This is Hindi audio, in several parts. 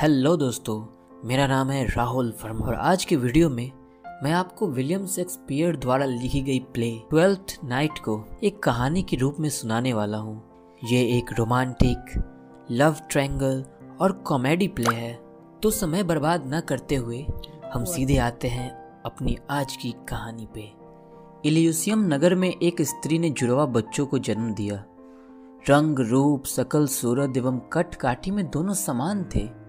हेलो दोस्तों, मेरा नाम है राहुल वर्मा और आज के वीडियो में मैं आपको विलियम शेक्सपियर द्वारा लिखी गई प्ले ट्वेल्थ नाइट को एक कहानी के रूप में सुनाने वाला हूँ। ये एक रोमांटिक, लव ट्रैंगल और कॉमेडी प्ले है। तो समय बर्बाद न करते हुए हम सीधे आते हैं अपनी आज की कहानी पे। इलियूसियम नगर में एक स्त्री ने जुड़वा बच्चों को जन्म दिया। रंग, रूप, सकल, सूरत एवं कट काठी में दोनों समान थे।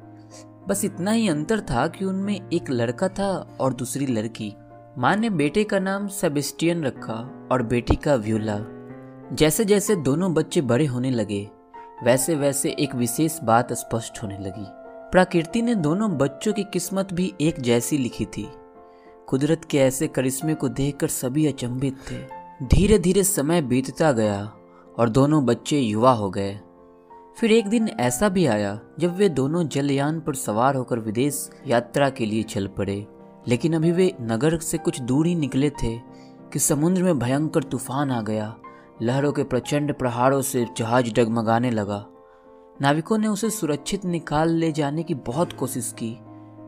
बस इतना ही अंतर था कि उनमें एक लड़का था और दूसरी लड़की। माँ ने बेटे का नाम सेबेस्टियन रखा और बेटी का व्यूला। जैसे जैसे दोनों बच्चे बड़े होने लगे वैसे वैसे एक विशेष बात स्पष्ट होने लगी। प्रकृति ने दोनों बच्चों की किस्मत भी एक जैसी लिखी थी। कुदरत के ऐसे करिश्मे को देखकर सभी अचंभित थे। धीरे धीरे समय बीतता गया और दोनों बच्चे युवा हो गए। फिर एक दिन ऐसा भी आया, जब वे दोनों जलयान पर सवार होकर विदेश यात्रा के लिए चल पड़े। लेकिन अभी वे नगर से कुछ दूर ही निकले थे कि समुद्र में भयंकर तूफ़ान आ गया। लहरों के प्रचंड प्रहारों से जहाज़ डगमगाने लगा। नाविकों ने उसे सुरक्षित निकाल ले जाने की बहुत कोशिश की,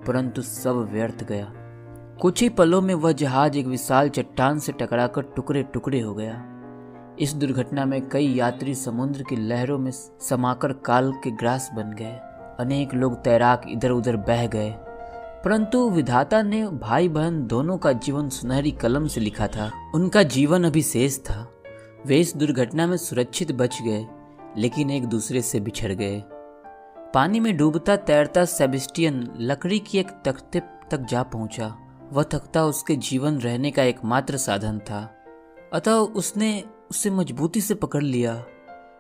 परंतु सब व्यर्थ गया। कुछ ही पलों में वह जहाज़ एक विशाल चट्टान से टकराकर टुकड़े टुकड़े हो गया। इस दुर्घटना में कई यात्री समुद्र की लहरों में समाकर काल के ग्रास बन गए। अनेक लोग तैराक इधर उधर बह गए। परंतु विधाता ने भाई बहन दोनों का जीवन सुनहरी कलम से लिखा था। उनका जीवन अभी शेष था। वे इस दुर्घटना में सुरक्षित बच गए, लेकिन एक दूसरे से बिछड़ गए। पानी में डूबता तैरता सेबिस्टियन लकड़ी की एक तख्ते तक जा पहुँचा। वह तख्ता उसके जीवन रहने का एकमात्र साधन था। अतः उसने उसे मजबूती से पकड़ लिया।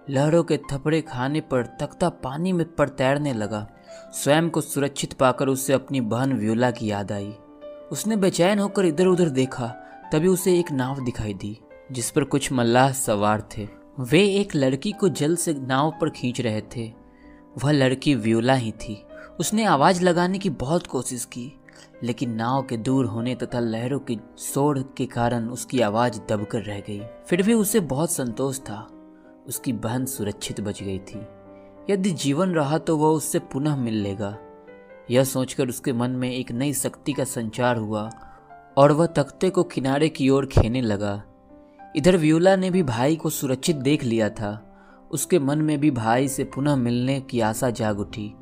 लहरों के थपड़े खाने पर तख्ता पानी में पर तैरने लगा। स्वयं को सुरक्षित पाकर उसे अपनी बहन व्योला की याद आई। उसने बेचैन होकर इधर उधर देखा, तभी उसे एक नाव दिखाई दी, जिस पर कुछ मल्लाह सवार थे। वे एक लड़की को जल से नाव पर खींच रहे थे। वह लड़की व्योला ही थी। उसने आवाज़ लगाने की बहुत कोशिश की। लेकिन नाव के दूर होने तथा लहरों की शोर के कारण उसकी आवाज़ दबकर रह गई। फिर भी उसे बहुत संतोष था। उसकी बहन सुरक्षित बच गई थी। यदि जीवन रहा तो वह उससे पुनः मिल लेगा। यह सोचकर उसके मन में एक नई शक्ति का संचार हुआ और वह तख्ते को किनारे की ओर खेने लगा। इधर व्यूला ने भी भाई को सुरक्षित देख लिया था। उसके मन में भी भाई से पुनः मिलने की आशा जाग उठी।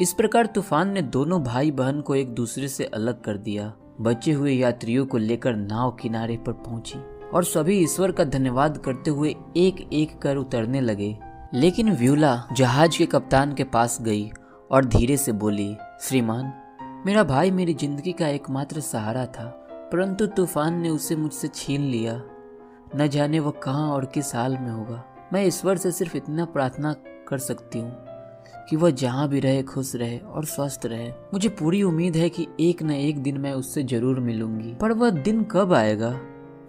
इस प्रकार तूफ़ान ने दोनों भाई बहन को एक दूसरे से अलग कर दिया। बचे हुए यात्रियों को लेकर नाव किनारे पर पहुँची और सभी ईश्वर का धन्यवाद करते हुए एक एक कर उतरने लगे। लेकिन व्यूला जहाज़ के कप्तान के पास गई और धीरे से बोली, श्रीमान, मेरा भाई मेरी ज़िंदगी का एकमात्र सहारा था, परंतु तूफ़ान ने उसे मुझसे छीन लिया। न जाने वह कहाँ और किस हाल में होगा। मैं ईश्वर से सिर्फ़ इतना प्रार्थना कर सकती हूँ। कि वह जहाँ भी रहे, खुश रहे और स्वस्थ रहे। मुझे पूरी उम्मीद है कि एक न एक दिन मैं उससे ज़रूर मिलूँगी। पर वह दिन कब आएगा?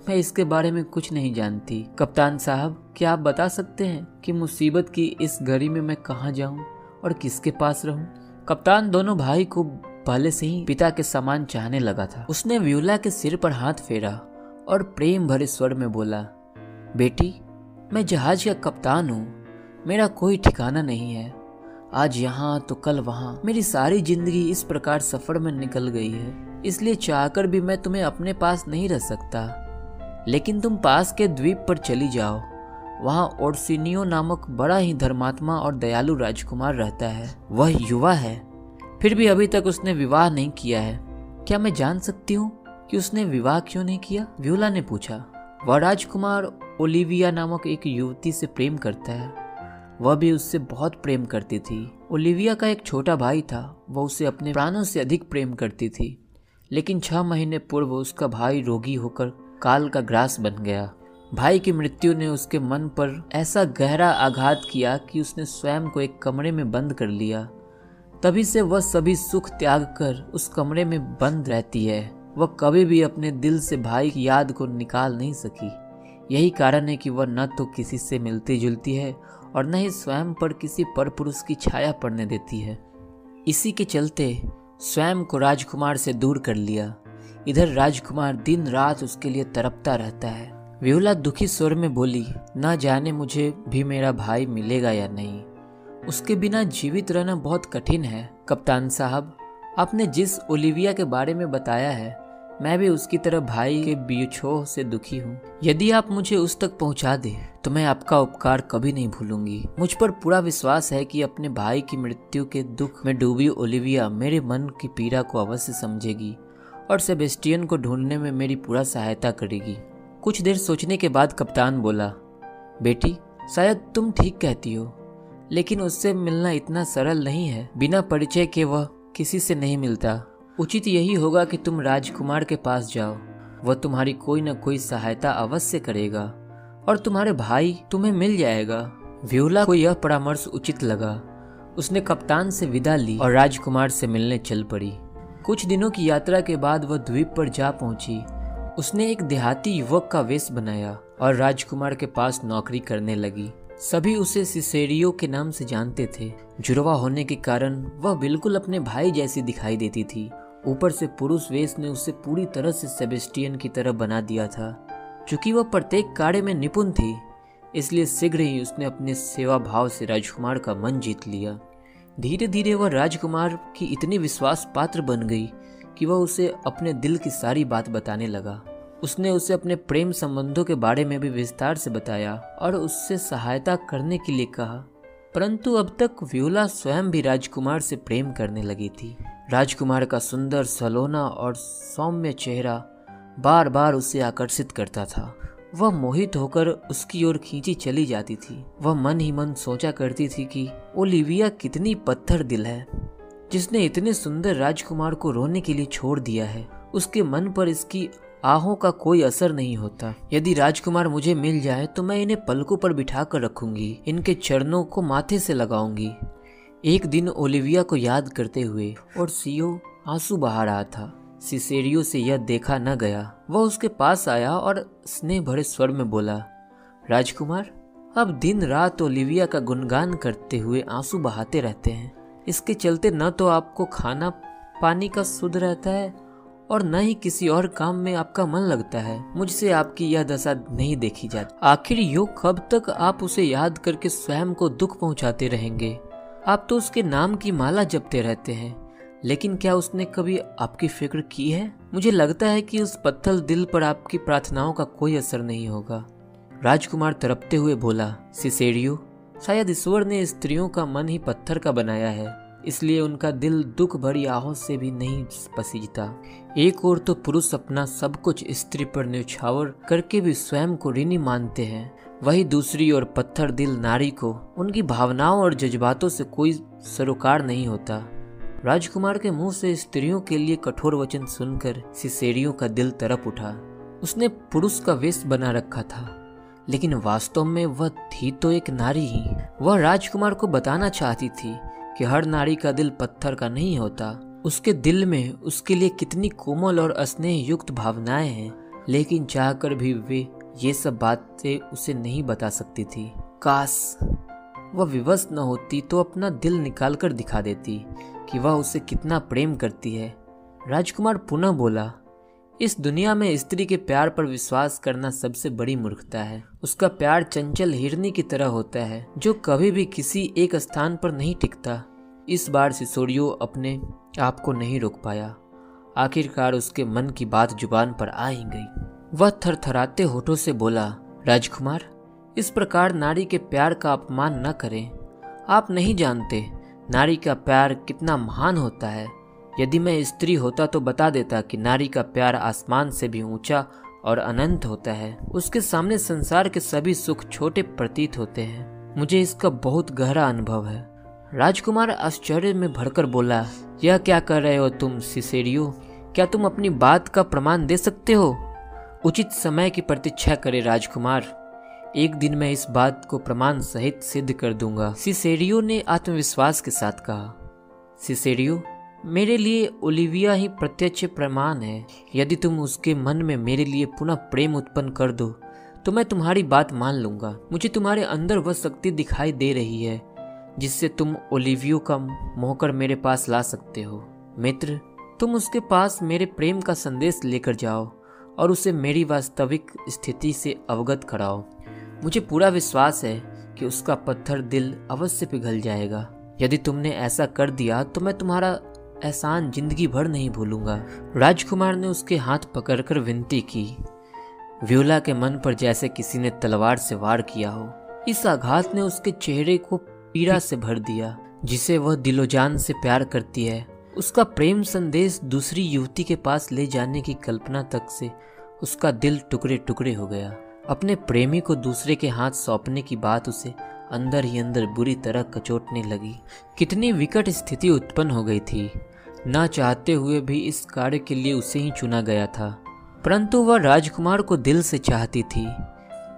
मैं इसके बारे में कुछ नहीं जानती। कप्तान साहब, क्या आप बता सकते हैं कि मुसीबत की इस घड़ी में मैं कहाँ जाऊँ और किसके पास रहूँ? कप्तान दोनों भाई को पहले से ही पिता के समान चाहने लगा था। उसने व्यूला के सिर पर हाथ फेरा और प्रेम भरे स्वर में बोला, बेटी, मैं जहाज़ का कप्तान हूँ। मेरा कोई ठिकाना नहीं है। आज यहाँ तो कल वहाँ। मेरी सारी ज़िंदगी इस प्रकार सफ़र में निकल गई है। इसलिए चाहकर भी मैं तुम्हें अपने पास नहीं रह सकता। लेकिन तुम पास के द्वीप पर चली जाओ। वहाँ ओरसिनियो नामक बड़ा ही धर्मात्मा और दयालु राजकुमार रहता है। वह युवा है। फिर भी अभी तक उसने विवाह नहीं किया है। क्या मैं जान सकती हूँ कि उसने विवाह क्यों नहीं किया? व्यूला ने पूछा। वह राजकुमार ओलिविया नामक एक युवती से प्रेम करता है। वह भी उससे बहुत प्रेम करती थी। ओलिविया का एक छोटा भाई था, वह उसे अपने प्राणों से अधिक प्रेम करती थी। लेकिन छह महीने पूर्व उसका भाई रोगी होकर काल का ग्रास बन गया। भाई की मृत्यु ने उसके मन पर ऐसा गहरा आघात किया कि उसने स्वयं को एक कमरे में बंद कर लिया। तभी से वह सभी सुख त्याग कर उस कमरे में बंद रहती है। वह कभी भी अपने दिल से भाई की याद को निकाल नहीं सकी। यही कारण है कि वह न तो किसी से मिलती जुलती है और न ही स्वयं पर किसी पर पुरुष की छाया पड़ने देती है। इसी के चलते स्वयं को राजकुमार से दूर कर लिया। इधर राजकुमार दिन रात उसके लिए तरपता रहता है। विहुला दुखी स्वर में बोली, न जाने मुझे भी मेरा भाई मिलेगा या नहीं। उसके बिना जीवित रहना बहुत कठिन है। कप्तान साहब, आपने जिस ओलिविया के बारे में बताया है मैं भी उसकी तरह भाई के बिछोह से दुखी हूँ। यदि आप मुझे उस तक पहुँचा दे तो मैं आपका उपकार कभी नहीं भूलूँगी। मुझ पर पूरा विश्वास है कि अपने भाई की मृत्यु के दुख में डूबी ओलिविया मेरे मन की पीड़ा को अवश्य समझेगी और सेबेस्टियन को ढूँढने में मेरी पूरा सहायता करेगी। कुछ देर सोचने के बाद कप्तान बोला, बेटी, शायद तुम ठीक कहती हो, लेकिन उससे मिलना इतना सरल नहीं है। बिना परिचय के वह किसी से नहीं मिलता। उचित यही होगा कि तुम राजकुमार के पास जाओ। वह तुम्हारी कोई न कोई सहायता अवश्य करेगा और तुम्हारे भाई तुम्हें मिल जाएगा। व्यूला को यह परामर्श उचित लगा। उसने कप्तान से विदा ली और राजकुमार से मिलने चल पड़ी। कुछ दिनों की यात्रा के बाद वह द्वीप पर जा पहुँची। उसने एक देहाती युवक का वेश बनाया और राजकुमार के पास नौकरी करने लगी। सभी उसे सिसेरियो के नाम से जानते थे। जुड़वा होने के कारण वह बिल्कुल अपने भाई जैसी दिखाई देती थी। ऊपर से पुरुष वेश ने उसे पूरी तरह से सेबेस्टियन की तरह बना दिया था। चूँकि वह प्रत्येक कार्य में निपुण थी, इसलिए शीघ्र ही उसने अपने सेवा भाव से राजकुमार का मन जीत लिया। धीरे धीरे वह राजकुमार की इतनी विश्वास पात्र बन गई कि वह उसे अपने दिल की सारी बात बताने लगा। उसने उसे अपने प्रेम संबंधों के बारे में भी विस्तार से बताया और उससे सहायता करने के लिए कहा। परंतु अब तक व्यूला स्वयं भी राजकुमार से प्रेम करने लगी थी। राजकुमार का सुंदर सलोना और सौम्य चेहरा बार बार उसे आकर्षित करता था। वह मोहित होकर उसकी ओर खींची चली जाती थी। वह मन ही मन सोचा करती थी कि ओलिविया कितनी पत्थर दिल है, जिसने इतने सुंदर राजकुमार को रोने के लिए छोड़ दिया है। उसके मन पर इसकी आहों का कोई असर नहीं होता। यदि राजकुमार मुझे मिल जाए तो मैं इन्हें पलकों पर बिठा कर रखूँगी। इनके चरणों को माथे से लगाऊँगी। एक दिन ओलिविया को याद करते हुए और सीओ आँसू बहा रहा था। सिसेरियो से यह देखा न गया। वह उसके पास आया और स्नेह भरे स्वर में बोला, राजकुमार, अब दिन रात ओलिविया का गुणगान करते हुए आँसू बहाते रहते हैं। इसके चलते न तो आपको खाना पानी का शुद्ध रहता है और न ही किसी और काम में आपका मन लगता है। मुझसे आपकी यह दशा नहीं देखी जाती। आखिर यो कब तक आप उसे याद करके स्वयं को दुख पहुंचाते रहेंगे? आप तो उसके नाम की माला जपते रहते हैं। लेकिन क्या उसने कभी आपकी फ़िक्र की है? मुझे लगता है कि उस पत्थर दिल पर आपकी प्रार्थनाओं का कोई असर नहीं होगा। राजकुमार तरपते हुए बोला सिसेरियो शायद ईश्वर ने स्त्रियों का मन ही पत्थर का बनाया है। इसलिए उनका दिल दुख भरी आहों से भी नहीं पसीजता। एक और तो पुरुष अपना सब कुछ स्त्री पर न्यौछावर करके भी स्वयं को ऋणी मानते हैं। वही दूसरी ओर पत्थर दिल नारी को उनकी भावनाओं और जज्बातों से कोई सरोकार नहीं होता। राजकुमार के मुँह से स्त्रियों के लिए कठोर वचन सुनकर सिसेरियों का दिल तरप उठा। उसने पुरुष का वेश बना रखा था, लेकिन वास्तव में वह थी तो एक नारी ही। वह राजकुमार को बताना चाहती थी कि हर नारी का दिल पत्थर का नहीं होता। उसके दिल में उसके लिए कितनी कोमल और स्नेह युक्त भावनाएँ हैं, लेकिन चाहकर भी वे ये सब बातें उसे नहीं बता सकती थी। काश वह विवश न होती तो अपना दिल निकाल कर दिखा देती कि वह उसे कितना प्रेम करती है। राजकुमार पुनः बोला, इस दुनिया में स्त्री के प्यार पर विश्वास करना सबसे बड़ी मूर्खता है। उसका प्यार चंचल हिरनी की तरह होता है, जो कभी भी किसी एक स्थान पर नहीं टिकता। इस बार सिसोरियो अपने आप को नहीं रोक पाया। आखिरकार उसके मन की बात ज़ुबान पर आ ही गई। वह थरथराते होठों से बोला, राजकुमार, इस प्रकार नारी के प्यार का अपमान न करें। आप नहीं जानते नारी का प्यार कितना महान होता है। यदि मैं स्त्री होता तो बता देता कि नारी का प्यार आसमान से भी ऊँचा और अनंत होता है। उसके सामने संसार के सभी सुख छोटे प्रतीत होते हैं। मुझे इसका बहुत गहरा अनुभव है। राजकुमार आश्चर्य में भरकर बोला, यह क्या कर रहे हो तुम, सिसेरियो? क्या तुम अपनी बात का प्रमाण दे सकते हो? उचित समय की प्रतीक्षा करे राजकुमार। एक दिन मैं इस बात को प्रमाण सहित सिद्ध कर दूँगा। सिसेरियो ने आत्मविश्वास के साथ कहा, सिसेरियो, मेरे लिए ओलिविया ही प्रत्यक्ष प्रमाण है। यदि तुम उसके मन में मेरे लिए पुनः प्रेम उत्पन्न कर दो तो मैं तुम्हारी बात मान लूँगा। मुझे तुम्हारे अंदर वह शक्ति दिखाई दे रही है। जिससे तुम ओलिवियो का मोहकर मेरे पास ला सकते हो। मित्र, तुम उसके पास मेरे प्रेम का संदेश लेकर जाओ और उसे मेरी वास्तविक स्थिति से अवगत कराओ। मुझे पूरा विश्वास है कि उसका पत्थर दिल अवश्य पिघल जाएगा। यदि तुमने ऐसा कर दिया तो मैं तुम्हारा एहसान ज़िंदगी भर नहीं भूलूँगा। राजकुमार ने उसके हाथ पकड़कर विनती की। व्योला के मन पर जैसे किसी ने तलवार से वार किया हो। इस आघात ने उसके चेहरे को पीड़ा से भर दिया, जिसे वह दिलोजान से प्यार करती है। उसका प्रेम संदेश दूसरी युवती के पास ले जाने की कल्पना तक से उसका दिल टुकड़े टुकड़े हो गया। अपने प्रेमी को दूसरे के हाथ सौंपने की बात उसे अंदर ही अंदर बुरी तरह कचोटने लगी। कितनी विकट स्थिति उत्पन्न हो गई थी। ना चाहते हुए भी इस कार्य के लिए उसे ही चुना गया था। परंतु वह राजकुमार को दिल से चाहती थी।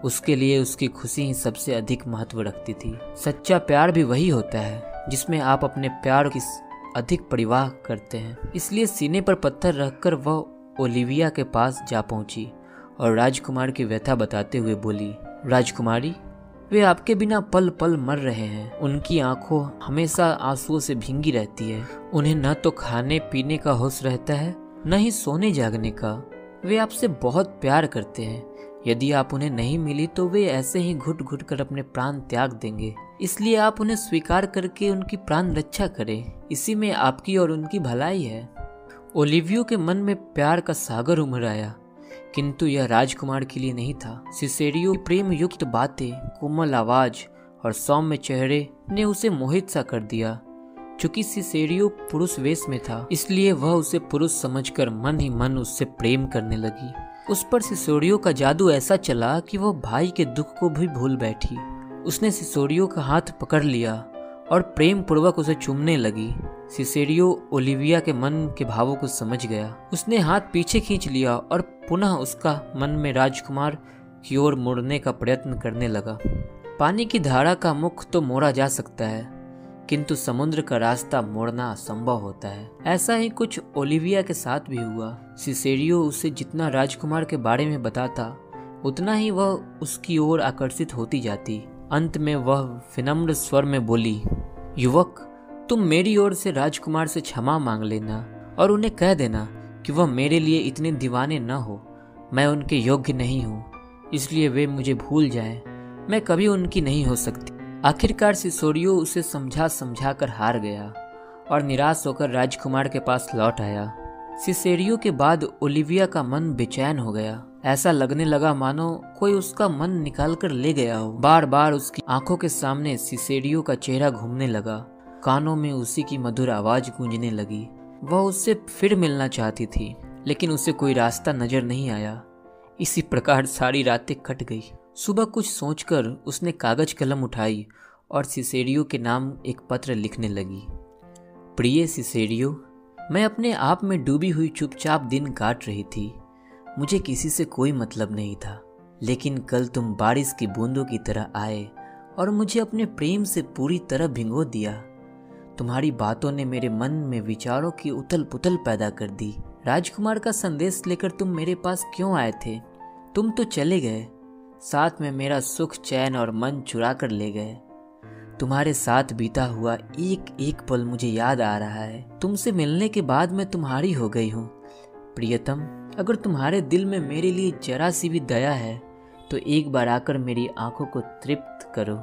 उसके लिए उसकी खुशी ही सबसे अधिक महत्व रखती थी। सच्चा प्यार भी वही होता है, जिसमें आप अपने प्यार की अधिक परिवाह करते हैं। इसलिए सीने पर पत्थर रखकर वह ओलिविया के पास जा पहुँची और राजकुमार की व्यथा बताते हुए बोली, राजकुमारी, वे आपके बिना पल पल मर रहे हैं। उनकी आँखों हमेशा आंसुओं से भींगी रहती है। उन्हें न तो खाने पीने का होश रहता है, न ही सोने जागने का। वे आपसे बहुत प्यार करते हैं। यदि आप उन्हें नहीं मिली तो वे ऐसे ही घुट घुट कर अपने प्राण त्याग देंगे। इसलिए आप उन्हें स्वीकार करके उनकी प्राण रक्षा करें। इसी में आपकी और उनकी भलाई है। ओलिवियो के मन में प्यार का सागर उमड़ आया, किंतु यह राजकुमार के लिए नहीं था। सिसेरियो प्रेम युक्त बातें, कोमल आवाज़ और सौम्य चेहरे ने उसे मोहित सा कर दिया, चूँकि सिसेरियो पुरुष वेश में था। इसलिए वह उसे पुरुष समझकर मन ही मन उससे प्रेम करने लगी। उस पर सिसोरियो का जादू ऐसा चला कि वह भाई के दुख को भी भूल बैठी। उसने सिसोरियो का हाथ पकड़ लिया और प्रेम पूर्वक उसे चूमने लगी। सिसेरियो ओलिविया के मन के भावों को समझ गया। उसने हाथ पीछे खींच लिया और पुनः उसका मन में राजकुमार की ओर मुड़ने का प्रयत्न करने लगा। पानी की धारा का मुख तो मोड़ा जा सकता है किंतु समुद्र का रास्ता मोड़ना असंभव होता है। ऐसा ही कुछ ओलिविया के साथ भी हुआ। सिसेरियो उसे जितना राजकुमार के बारे में बताता, उतना ही वह उसकी ओर आकर्षित होती जाती। अंत में वह विनम्र स्वर में बोली, युवक, तुम मेरी ओर से राजकुमार से क्षमा मांग लेना और उन्हें कह देना कि वह मेरे लिए इतने दीवाने न हो। मैं उनके योग्य नहीं हूँ, इसलिए वे मुझे भूल जाएँ। मैं कभी उनकी नहीं हो सकती। आखिरकार सिसोरियो उसे समझा समझा कर हार गया और निराश होकर राजकुमार के पास लौट आया। सिसेरियो के बाद ओलिविया का मन बेचैन हो गया। ऐसा लगने लगा, मानो कोई उसका मन निकाल कर ले गया हो। बार बार उसकी आँखों के सामने सिसेरियो का चेहरा घूमने लगा। कानों में उसी की मधुर आवाज़ गूंजने लगी। वह उससे फिर मिलना चाहती थी, लेकिन उसे कोई रास्ता नज़र नहीं आया। इसी प्रकार सारी रातें कट गई। सुबह कुछ सोचकर उसने कागज़ कलम उठाई और सिसेरियो के नाम एक पत्र लिखने लगी। प्रिय सिसेरियो, मैं अपने आप में डूबी हुई चुपचाप दिन काट रही थी। मुझे किसी से कोई मतलब नहीं था। लेकिन कल तुम बारिश की बूंदों की तरह आए और मुझे अपने प्रेम से पूरी तरह भिंगो दिया। तुम्हारी बातों ने मेरे मन में विचारों की उथल पुथल पैदा कर दी। राजकुमार का संदेश लेकर तुम मेरे पास क्यों आए थे? तुम तो चले गए। साथ में मेरा सुख चैन और मन चुरा कर ले गए। तुम्हारे साथ बीता हुआ एक एक पल मुझे याद आ रहा है। तुमसे मिलने के बाद मैं तुम्हारी हो गई हूँ। प्रियतम, अगर तुम्हारे दिल में मेरे लिए जरा सी भी दया है तो एक बार आकर मेरी आँखों को तृप्त करो।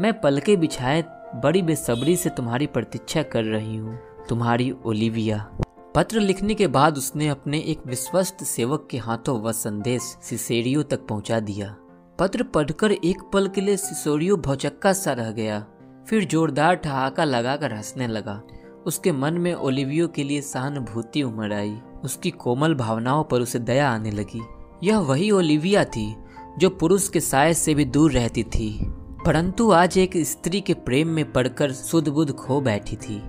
मैं पलके बिछाए बड़ी बेसब्री से तुम्हारी प्रतीक्षा कर रही हूँ। तुम्हारी ओलिविया। पत्र लिखने के बाद उसने अपने एक विश्वस्त सेवक के हाथों वह संदेश सिसेरियो तक पहुँचा दिया। पत्र पढ़कर एक पल के लिए सिसोरियो भौचक्का सा रह गया। फिर जोरदार ठहाका लगाकर हंसने लगा। उसके मन में ओलिवियो के लिए सहानुभूति उमड़ आई। उसकी कोमल भावनाओं पर उसे दया आने लगी। यह वही ओलिविया थी जो पुरुष के साय से भी दूर रहती थी। परंतु आज एक स्त्री के प्रेम में पड़कर सुध बुध खो बैठी थी।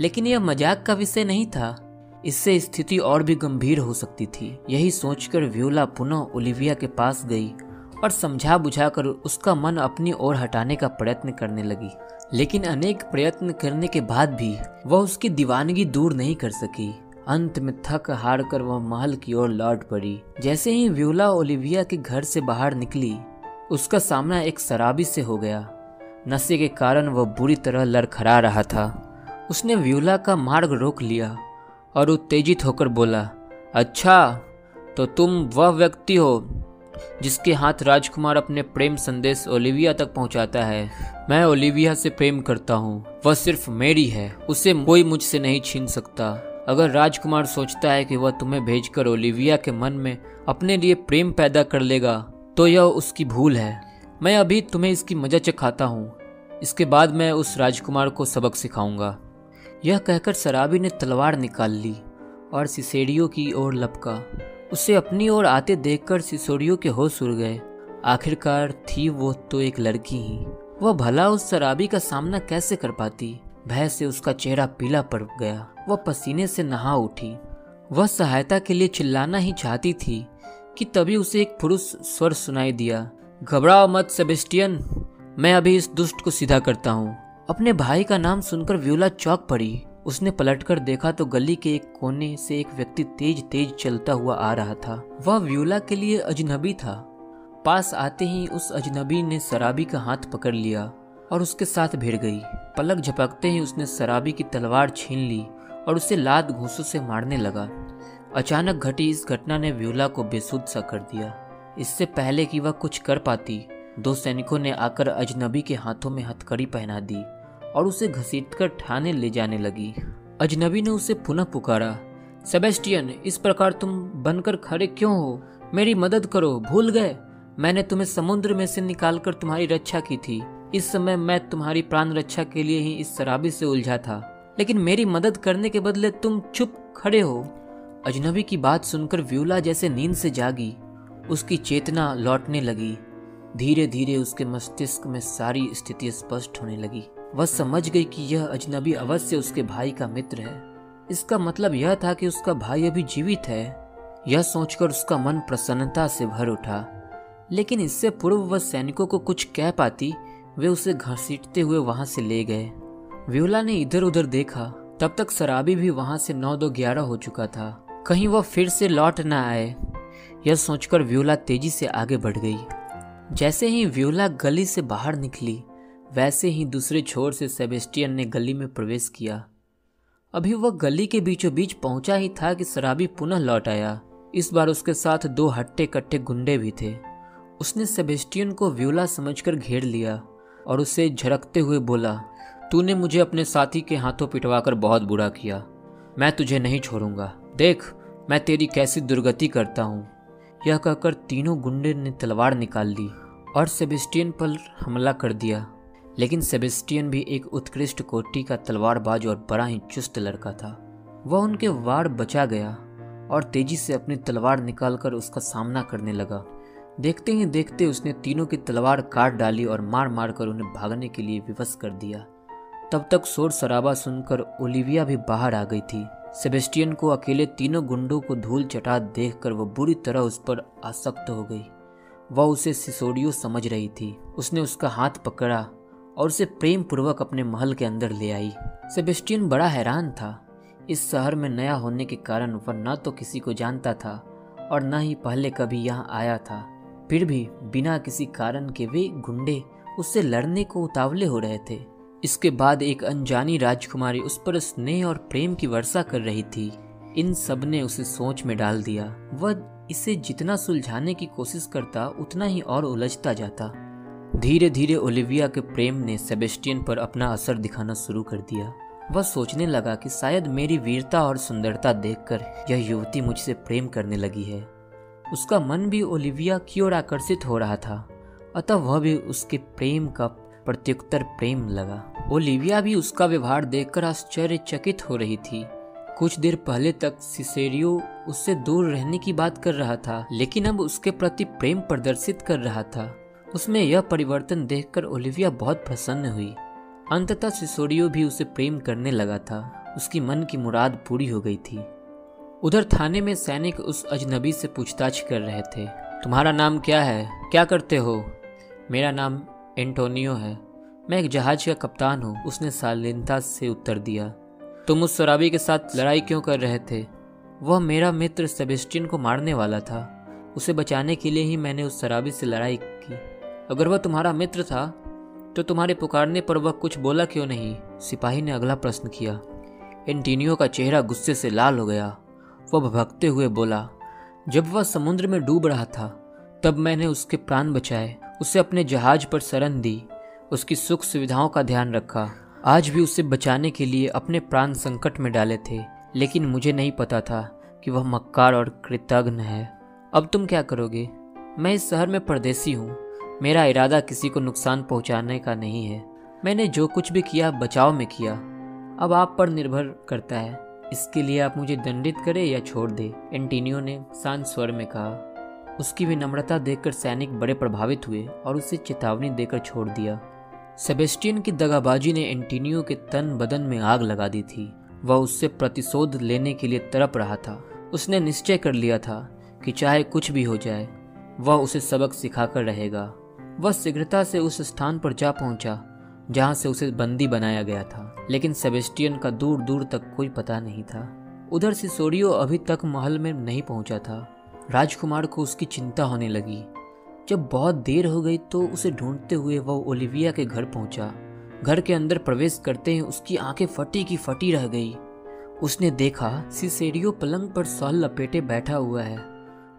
लेकिन यह मज़ाक का विषय नहीं था। इससे स्थिति और भी गंभीर हो सकती थी। यही सोचकर व्यूला पुनः ओलिविया के पास गई और समझा बुझाकर उसका मन अपनी ओर हटाने का प्रयत्न करने लगी। लेकिन अनेक प्रयत्न करने के बाद भी वह उसकी दीवानगी दूर नहीं कर सकी। अंत में थक हार कर वह महल की ओर लौट पड़ी। जैसे ही व्यूला ओलिविया के घर से बाहर निकली, उसका सामना एक शराबी से हो गया। नशे के कारण वह बुरी तरह लड़खड़ा रहा था। उसने व्यूला का मार्ग रोक लिया। और उत्तेजित होकर बोला अच्छा तो तुम वह व्यक्ति हो जिसके हाथ राजकुमार अपने प्रेम संदेश ओलिविया तक पहुंचाता है। मैं ओलिविया से प्रेम करता हूँ। वह सिर्फ़ मेरी है। उसे कोई मुझसे नहीं छीन सकता। अगर राजकुमार सोचता है कि वह तुम्हें भेजकर ओलिविया के मन में अपने लिए प्रेम पैदा कर लेगा तो यह उसकी भूल है। मैं अभी तुम्हें इसकी मज़ा चखाता हूँ। इसके बाद मैं उस राजकुमार को सबक सिखाऊँगा। यह कहकर शराबी ने तलवार निकाल ली और सिसेडियो की ओर लपका। उसे अपनी ओर आते देखकर सिसोडियो के होश उड़ गए। आखिरकार थी वो तो एक लड़की ही। वह भला उस शराबी का सामना कैसे कर पाती? भय से उसका चेहरा पीला पड़ गया। वह पसीने से नहा उठी। वह सहायता के लिए चिल्लाना ही चाहती थी कि तभी उसे एक पुरुष स्वर सुनाई दिया। घबराओ मत, सेबेस्टियन। मैं अभी इस दुष्ट को सीधा करता हूँ। अपने भाई का नाम सुनकर व्यूला चौक पड़ी। उसने पलटकर देखा तो गली के एक कोने से एक व्यक्ति तेज तेज चलता हुआ आ रहा था। वह व्यूला के लिए अजनबी था। पास आते ही उस अजनबी ने शराबी का हाथ पकड़ लिया और उसके साथ भिड़ गई। पलक झपकते ही उसने शराबी की तलवार छीन ली और उसे लात घूसों से मारने लगा। अचानक घटी इस घटना ने व्यूला को बेसुध सा कर दिया। इससे पहले कि वह कुछ कर पाती, दो सैनिकों ने आकर अजनबी के हाथों में हथकड़ी पहना दी। और उसे घसीटकर ठाने ले जाने लगी। अजनबी ने उसे पुनः पुकारा, सेबेस्टियन, इस प्रकार तुम बनकर खड़े क्यों हो? मेरी मदद करो, भूल गए। मैंने तुम्हें समुद्र में से निकालकर तुम्हारी रक्षा की थी। इस समय मैं तुम्हारी प्राण रक्षा के लिए ही इस शराबी से उलझा था। लेकिन मेरी मदद करने के बदले तुम चुप खड़े हो। अजनबी की बात सुनकर व्यूला जैसे नींद से जागी। उसकी चेतना लौटने लगी। धीरे धीरे उसके मस्तिष्क में सारी स्थिति स्पष्ट होने लगी। वह समझ गई कि यह अजनबी अवश्य उसके भाई का मित्र है। इसका मतलब यह था कि उसका भाई अभी जीवित है। यह सोचकर उसका मन प्रसन्नता से भर उठा। लेकिन इससे पूर्व वह सैनिकों को कुछ कह पाती, वे उसे घसीटते हुए वहाँ से ले गए। व्योला ने इधर उधर देखा, तब तक शराबी भी वहाँ से नौ दो ग्यारह हो चुका था। कहीं वह फिर से लौट न आए। यह सोचकर व्योला तेज़ी से आगे बढ़ गई। जैसे ही व्योला गली से बाहर निकली वैसे ही दूसरे छोर से सेबेस्टियन ने गली में प्रवेश किया। अभी वह गली के बीचों बीच पहुँचा ही था कि शराबी पुनः लौट आया। इस बार उसके साथ दो हट्टे कट्टे गुंडे भी थे। उसने सेबेस्टियन को व्यूला समझकर घेर लिया और उसे झरकते हुए बोला, तूने मुझे अपने साथी के हाथों पिटवाकर बहुत बुरा किया। मैं तुझे नहीं छोड़ूँगा। देख, मैं तेरी कैसी दुर्गति करता हूँ। यह कहकर तीनों गुंडे ने तलवार निकाल ली और सेबेस्टियन पर हमला कर दिया। लेकिन सेबेस्टियन भी एक उत्कृष्ट कोटि का तलवारबाज और बड़ा ही चुस्त लड़का था। वह उनके वार बचा गया और तेज़ी से अपनी तलवार निकालकर उसका सामना करने लगा। देखते ही देखते उसने तीनों की तलवार काट डाली और मार मार कर उन्हें भागने के लिए विवश कर दिया। तब तक शोर शराबा सुनकर ओलिविया भी बाहर आ गई थी। सेबेस्टियन को अकेले तीनों गुंडों को धूल चटा देखकर वह बुरी तरह उस पर आसक्त हो गई। वह उसे सिसोडियो समझ रही थी। उसने उसका हाथ पकड़ा और उसे प्रेम पूर्वक अपने महल के अंदर ले आई। सेबेस्टियन बड़ा हैरान था। इस शहर में नया होने के कारण वह न तो किसी को जानता था और न ही पहले कभी यहाँ आया था। फिर भी बिना किसी कारण के वे गुंडे उससे लड़ने को उतावले हो रहे थे। इसके बाद एक अनजानी राजकुमारी उस पर स्नेह और प्रेम की वर्षा कर रही थी। इन सबने उसे सोच में डाल दिया। वह इसे जितना सुलझाने की कोशिश करता, उतना ही और उलझता जाता। धीरे धीरे ओलिविया के प्रेम ने सेबेस्टियन पर अपना असर दिखाना शुरू कर दिया। वह सोचने लगा कि शायद मेरी वीरता और सुंदरता देखकर यह युवती मुझसे प्रेम करने लगी है। उसका मन भी ओलिविया की ओर आकर्षित हो रहा था, अतः वह भी उसके प्रेम का प्रत्युत्तर प्रेम लगा। ओलिविया भी उसका व्यवहार देखकर आश्चर्यचकित हो रही थी। कुछ देर पहले तक सिसेरियो उससे दूर रहने की बात कर रहा था, लेकिन अब उसके प्रति प्रेम प्रदर्शित कर रहा था। उसमें यह परिवर्तन देखकर ओलिविया बहुत प्रसन्न हुई। अंततः सिसोडियो भी उसे प्रेम करने लगा था। उसकी मन की मुराद पूरी हो गई थी। उधर थाने में सैनिक उस अजनबी से पूछताछ कर रहे थे। तुम्हारा नाम क्या है? क्या करते हो? मेरा नाम एंटोनियो है। मैं एक जहाज़ का कप्तान हूँ। उसने शालीनता से उत्तर दिया। तुम उस शराबी के साथ लड़ाई क्यों कर रहे थे? वह मेरा मित्र सेबेस्टियन को मारने वाला था। उसे बचाने के लिए ही मैंने उस शराबी से लड़ाई की। अगर वह तुम्हारा मित्र था तो तुम्हारे पुकारने पर वह कुछ बोला क्यों नहीं? सिपाही ने अगला प्रश्न किया। एंटीनियो का चेहरा गुस्से से लाल हो गया। वह भभकते हुए बोला, जब वह समुद्र में डूब रहा था, तब मैंने उसके प्राण बचाए, उसे अपने जहाज़ पर शरण दी, उसकी सुख सुविधाओं का ध्यान रखा। आज भी उसे बचाने के लिए अपने प्राण संकट में डाले थे, लेकिन मुझे नहीं पता था कि वह मक्कार और कृतघ्न है। अब तुम क्या करोगे? मैं इस शहर में परदेसी हूँ। मेरा इरादा किसी को नुकसान पहुँचाने का नहीं है। मैंने जो कुछ भी किया, बचाव में किया। अब आप पर निर्भर करता है। इसके लिए आप मुझे दंडित करें या छोड़ दे, एंटीनियो ने शांत स्वर में कहा। उसकी विनम्रता देखकर सैनिक बड़े प्रभावित हुए और उसे चेतावनी देकर छोड़ दिया। सेबेस्टियन की दगाबाजी ने एंटीनियो के तन बदन में आग लगा दी थी। वह उससे प्रतिशोध लेने के लिए तड़प रहा था। उसने निश्चय कर लिया था कि चाहे कुछ भी हो जाए, वह उसे सबक सिखाकर रहेगा। वह शीघ्रता से उस स्थान पर जा पहुँचा, जहाँ से उसे बंदी बनाया गया था। लेकिन सेबेस्टियन का दूर दूर तक कोई पता नहीं था। उधर सिसोरियो अभी तक महल में नहीं पहुँचा था। राजकुमार को उसकी चिंता होने लगी। जब बहुत देर हो गई तो उसे ढूंढते हुए वह ओलिविया के घर पहुँचा। घर के अंदर प्रवेश करते ही उसकी आँखें फटी की फटी रह गई। उसने देखा, सिसेरियो पलंग पर सॉल लपेटे बैठा हुआ है।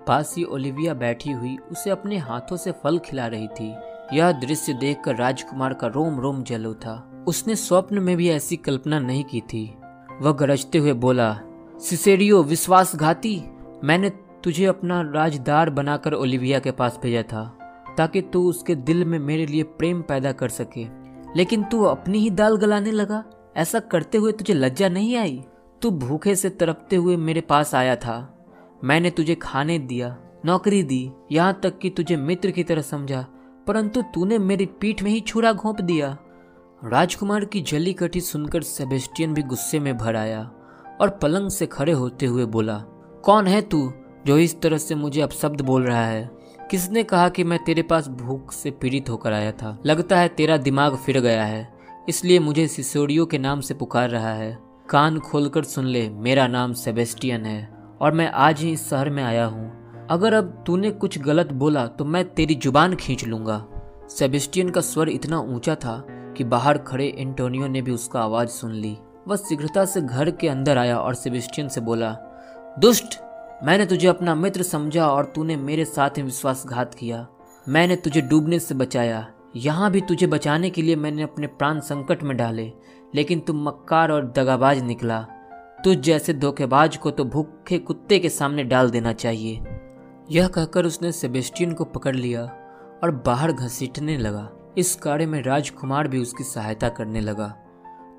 पास ही ओलिविया बैठी हुई उसे अपने हाथों से फल खिला रही थी। यह दृश्य देखकर राजकुमार का रोम रोम जल उठा उसने स्वप्न में भी ऐसी कल्पना नहीं की थी। वह गरजते हुए बोला, सिसेरियो, विश्वासघाती, मैंने तुझे अपना राजदार बनाकर ओलिविया के पास भेजा था, ताकि तू उसके दिल में मेरे लिए प्रेम पैदा कर सके। लेकिन तू अपनी ही दाल गलाने लगा। ऐसा करते हुए तुझे लज्जा नहीं आई? तू भूखे से तरपते हुए मेरे पास आया था। मैंने तुझे खाने दिया, नौकरी दी, यहाँ तक कि तुझे मित्र की तरह समझा, परंतु तूने मेरी पीठ में ही छुरा घोंप दिया। राजकुमार की जली कटी सुनकर सेबेस्टियन भी गुस्से में भर आया और पलंग से खड़े होते हुए बोला, कौन है तू जो इस तरह से मुझे अब शब्द बोल रहा है? किसने कहा कि मैं तेरे पास भूख से पीड़ित होकर आया था? लगता है तेरा दिमाग फिर गया है, इसलिए मुझे सिसोड़ियों के नाम से पुकार रहा है। कान खोलकर सुन ले, मेरा नाम सेबेस्टियन है। और मैं आज ही इस शहर में आया हूँ। अगर अब तूने कुछ गलत बोला तो मैं तेरी ज़ुबान खींच लूँगा। सेबेस्टियन का स्वर इतना ऊँचा था कि बाहर खड़े एंटोनियो ने भी उसका आवाज़ सुन ली। वह शीघ्रता से घर के अंदर आया और सेबेस्टियन से बोला, दुष्ट, मैंने तुझे अपना मित्र समझा और तूने मेरे साथ ही विश्वासघात किया। मैंने तुझे डूबने से बचाया। यहाँ भी तुझे बचाने के लिए मैंने अपने प्राण संकट में डाले, लेकिन तुम मक्कार और दगाबाज निकला। तुझ जैसे धोखेबाज को तो भूखे कुत्ते के सामने डाल देना चाहिए। यह कहकर उसने सेबेस्टियन को पकड़ लिया और बाहर घसीटने लगा। इस कार्य में राजकुमार भी उसकी सहायता करने लगा।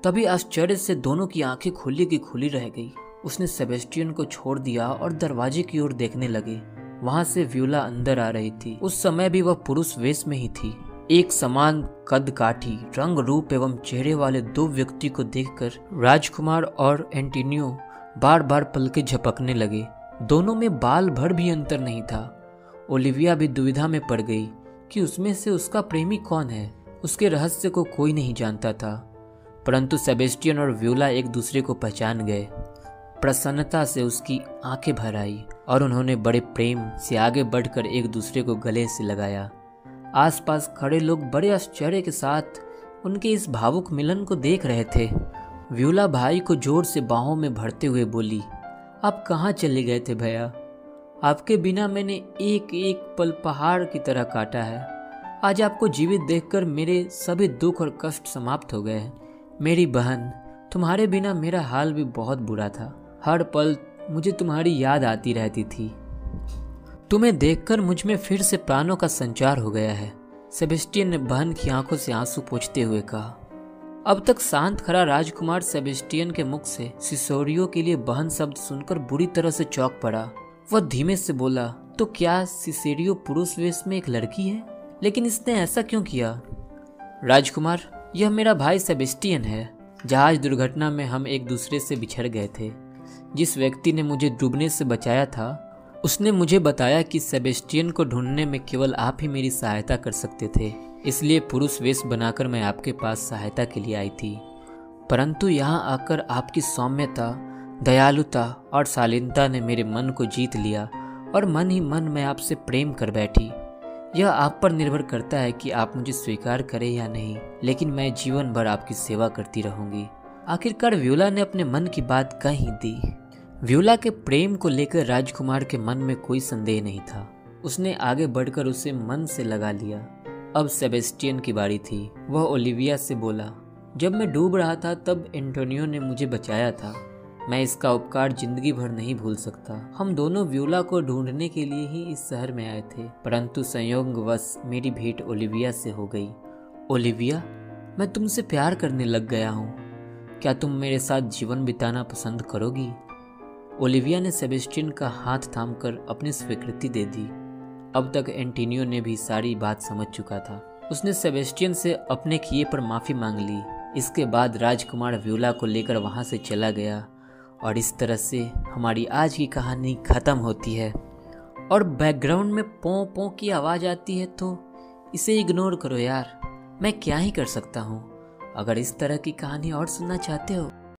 तभी आश्चर्य से दोनों की आँखें खुली की खुली रह गई। उसने सेबेस्टियन को छोड़ दिया और दरवाजे की ओर देखने लगे। वहाँ से व्यूला अंदर आ रही थी। उस समय भी वह पुरुष वेश में ही थी। एक समान कद काठी रंग रूप एवं चेहरे वाले दो व्यक्ति को देखकर राजकुमार और एंटीनियो बार बार पलके झपकने लगे। दोनों में बाल भर भी अंतर नहीं था। ओलिविया भी दुविधा में पड़ गई कि उसमें से उसका प्रेमी कौन है, उसके रहस्य को कोई नहीं जानता था। परंतु सेबेस्टियन और व्यूला एक दूसरे को पहचान गए। प्रसन्नता से उसकी आँखें भर आई और उन्होंने बड़े प्रेम से आगे बढ़कर एक दूसरे को गले से लगाया। आसपास खड़े लोग बड़े आश्चर्य के साथ उनके इस भावुक मिलन को देख रहे थे। व्यूला भाई को ज़ोर से बाहों में भरते हुए बोली, आप कहाँ चले गए थे भैया? आपके बिना मैंने एक एक पल पहाड़ की तरह काटा है। आज आपको जीवित देखकर मेरे सभी दुख और कष्ट समाप्त हो गए हैं। मेरी बहन, तुम्हारे बिना मेरा हाल भी बहुत बुरा था। हर पल मुझे तुम्हारी याद आती रहती थी। तुम्हें देखकर मुझमें फिर से प्राणों का संचार हो गया है, सेबेस्टियन ने बहन की आँखों से आँसू पोछते हुए कहा। अब तक शांत खड़ा राजकुमार सेबेस्टियन के मुख से सिसोरियो के लिए बहन शब्द सुनकर बुरी तरह से चौक पड़ा। वह धीमे से बोला तो क्या सिसेरियो पुरुष वेश में एक लड़की है? लेकिन इसने ऐसा क्यों किया? राजकुमार, यह मेरा भाई सेबेस्टियन है। जहाज़ दुर्घटना में हम एक दूसरे से बिछड़ गए थे। जिस व्यक्ति ने मुझे डूबने से बचाया था उसने मुझे बताया कि सेबेस्टियन को ढूँढने में केवल आप ही मेरी सहायता कर सकते थे, इसलिए पुरुष वेश बनाकर मैं आपके पास सहायता के लिए आई थी। परंतु यहाँ आकर आपकी सौम्यता, दयालुता और शालीनता ने मेरे मन को जीत लिया और मन ही मन में आपसे प्रेम कर बैठी। यह आप पर निर्भर करता है कि आप मुझे स्वीकार करें या नहीं, लेकिन मैं जीवन भर आपकी सेवा करती रहूँगी। आखिरकार व्यूला ने अपने मन की बात कह दी। व्यूला के प्रेम को लेकर राजकुमार के मन में कोई संदेह नहीं था। उसने आगे बढ़कर उसे मन से लगा लिया। अब सेबेस्टियन की बारी थी। वह ओलिविया से बोला, जब मैं डूब रहा था, तब एंटोनियो ने मुझे बचाया था। मैं इसका उपकार ज़िंदगी भर नहीं भूल सकता। हम दोनों व्यूला को ढूँढने के लिए ही इस शहर में आए थे। परंतु संयोगवश मेरी भेंट ओलिविया से हो गई। ओलिविया, मैं तुमसे प्यार करने लग गया हूँ। क्या तुम मेरे साथ जीवन बिताना पसंद करोगी? ओलिविया ने सेबेस्टियन का हाथ थामकर अपनी स्वीकृति दे दी। अब तक एंटीनियो ने भी सारी बात समझ चुका था। उसने सेबेस्टियन से अपने किए पर माफ़ी मांग ली। इसके बाद राजकुमार व्यूला को लेकर वहाँ से चला गया और इस तरह से हमारी आज की कहानी ख़त्म होती है। और बैकग्राउंड में पों पों की आवाज़ आती है तो इसे इग्नोर करो यार। मैं क्या ही कर सकता हूँ? अगर इस तरह की कहानी और सुनना चाहते हो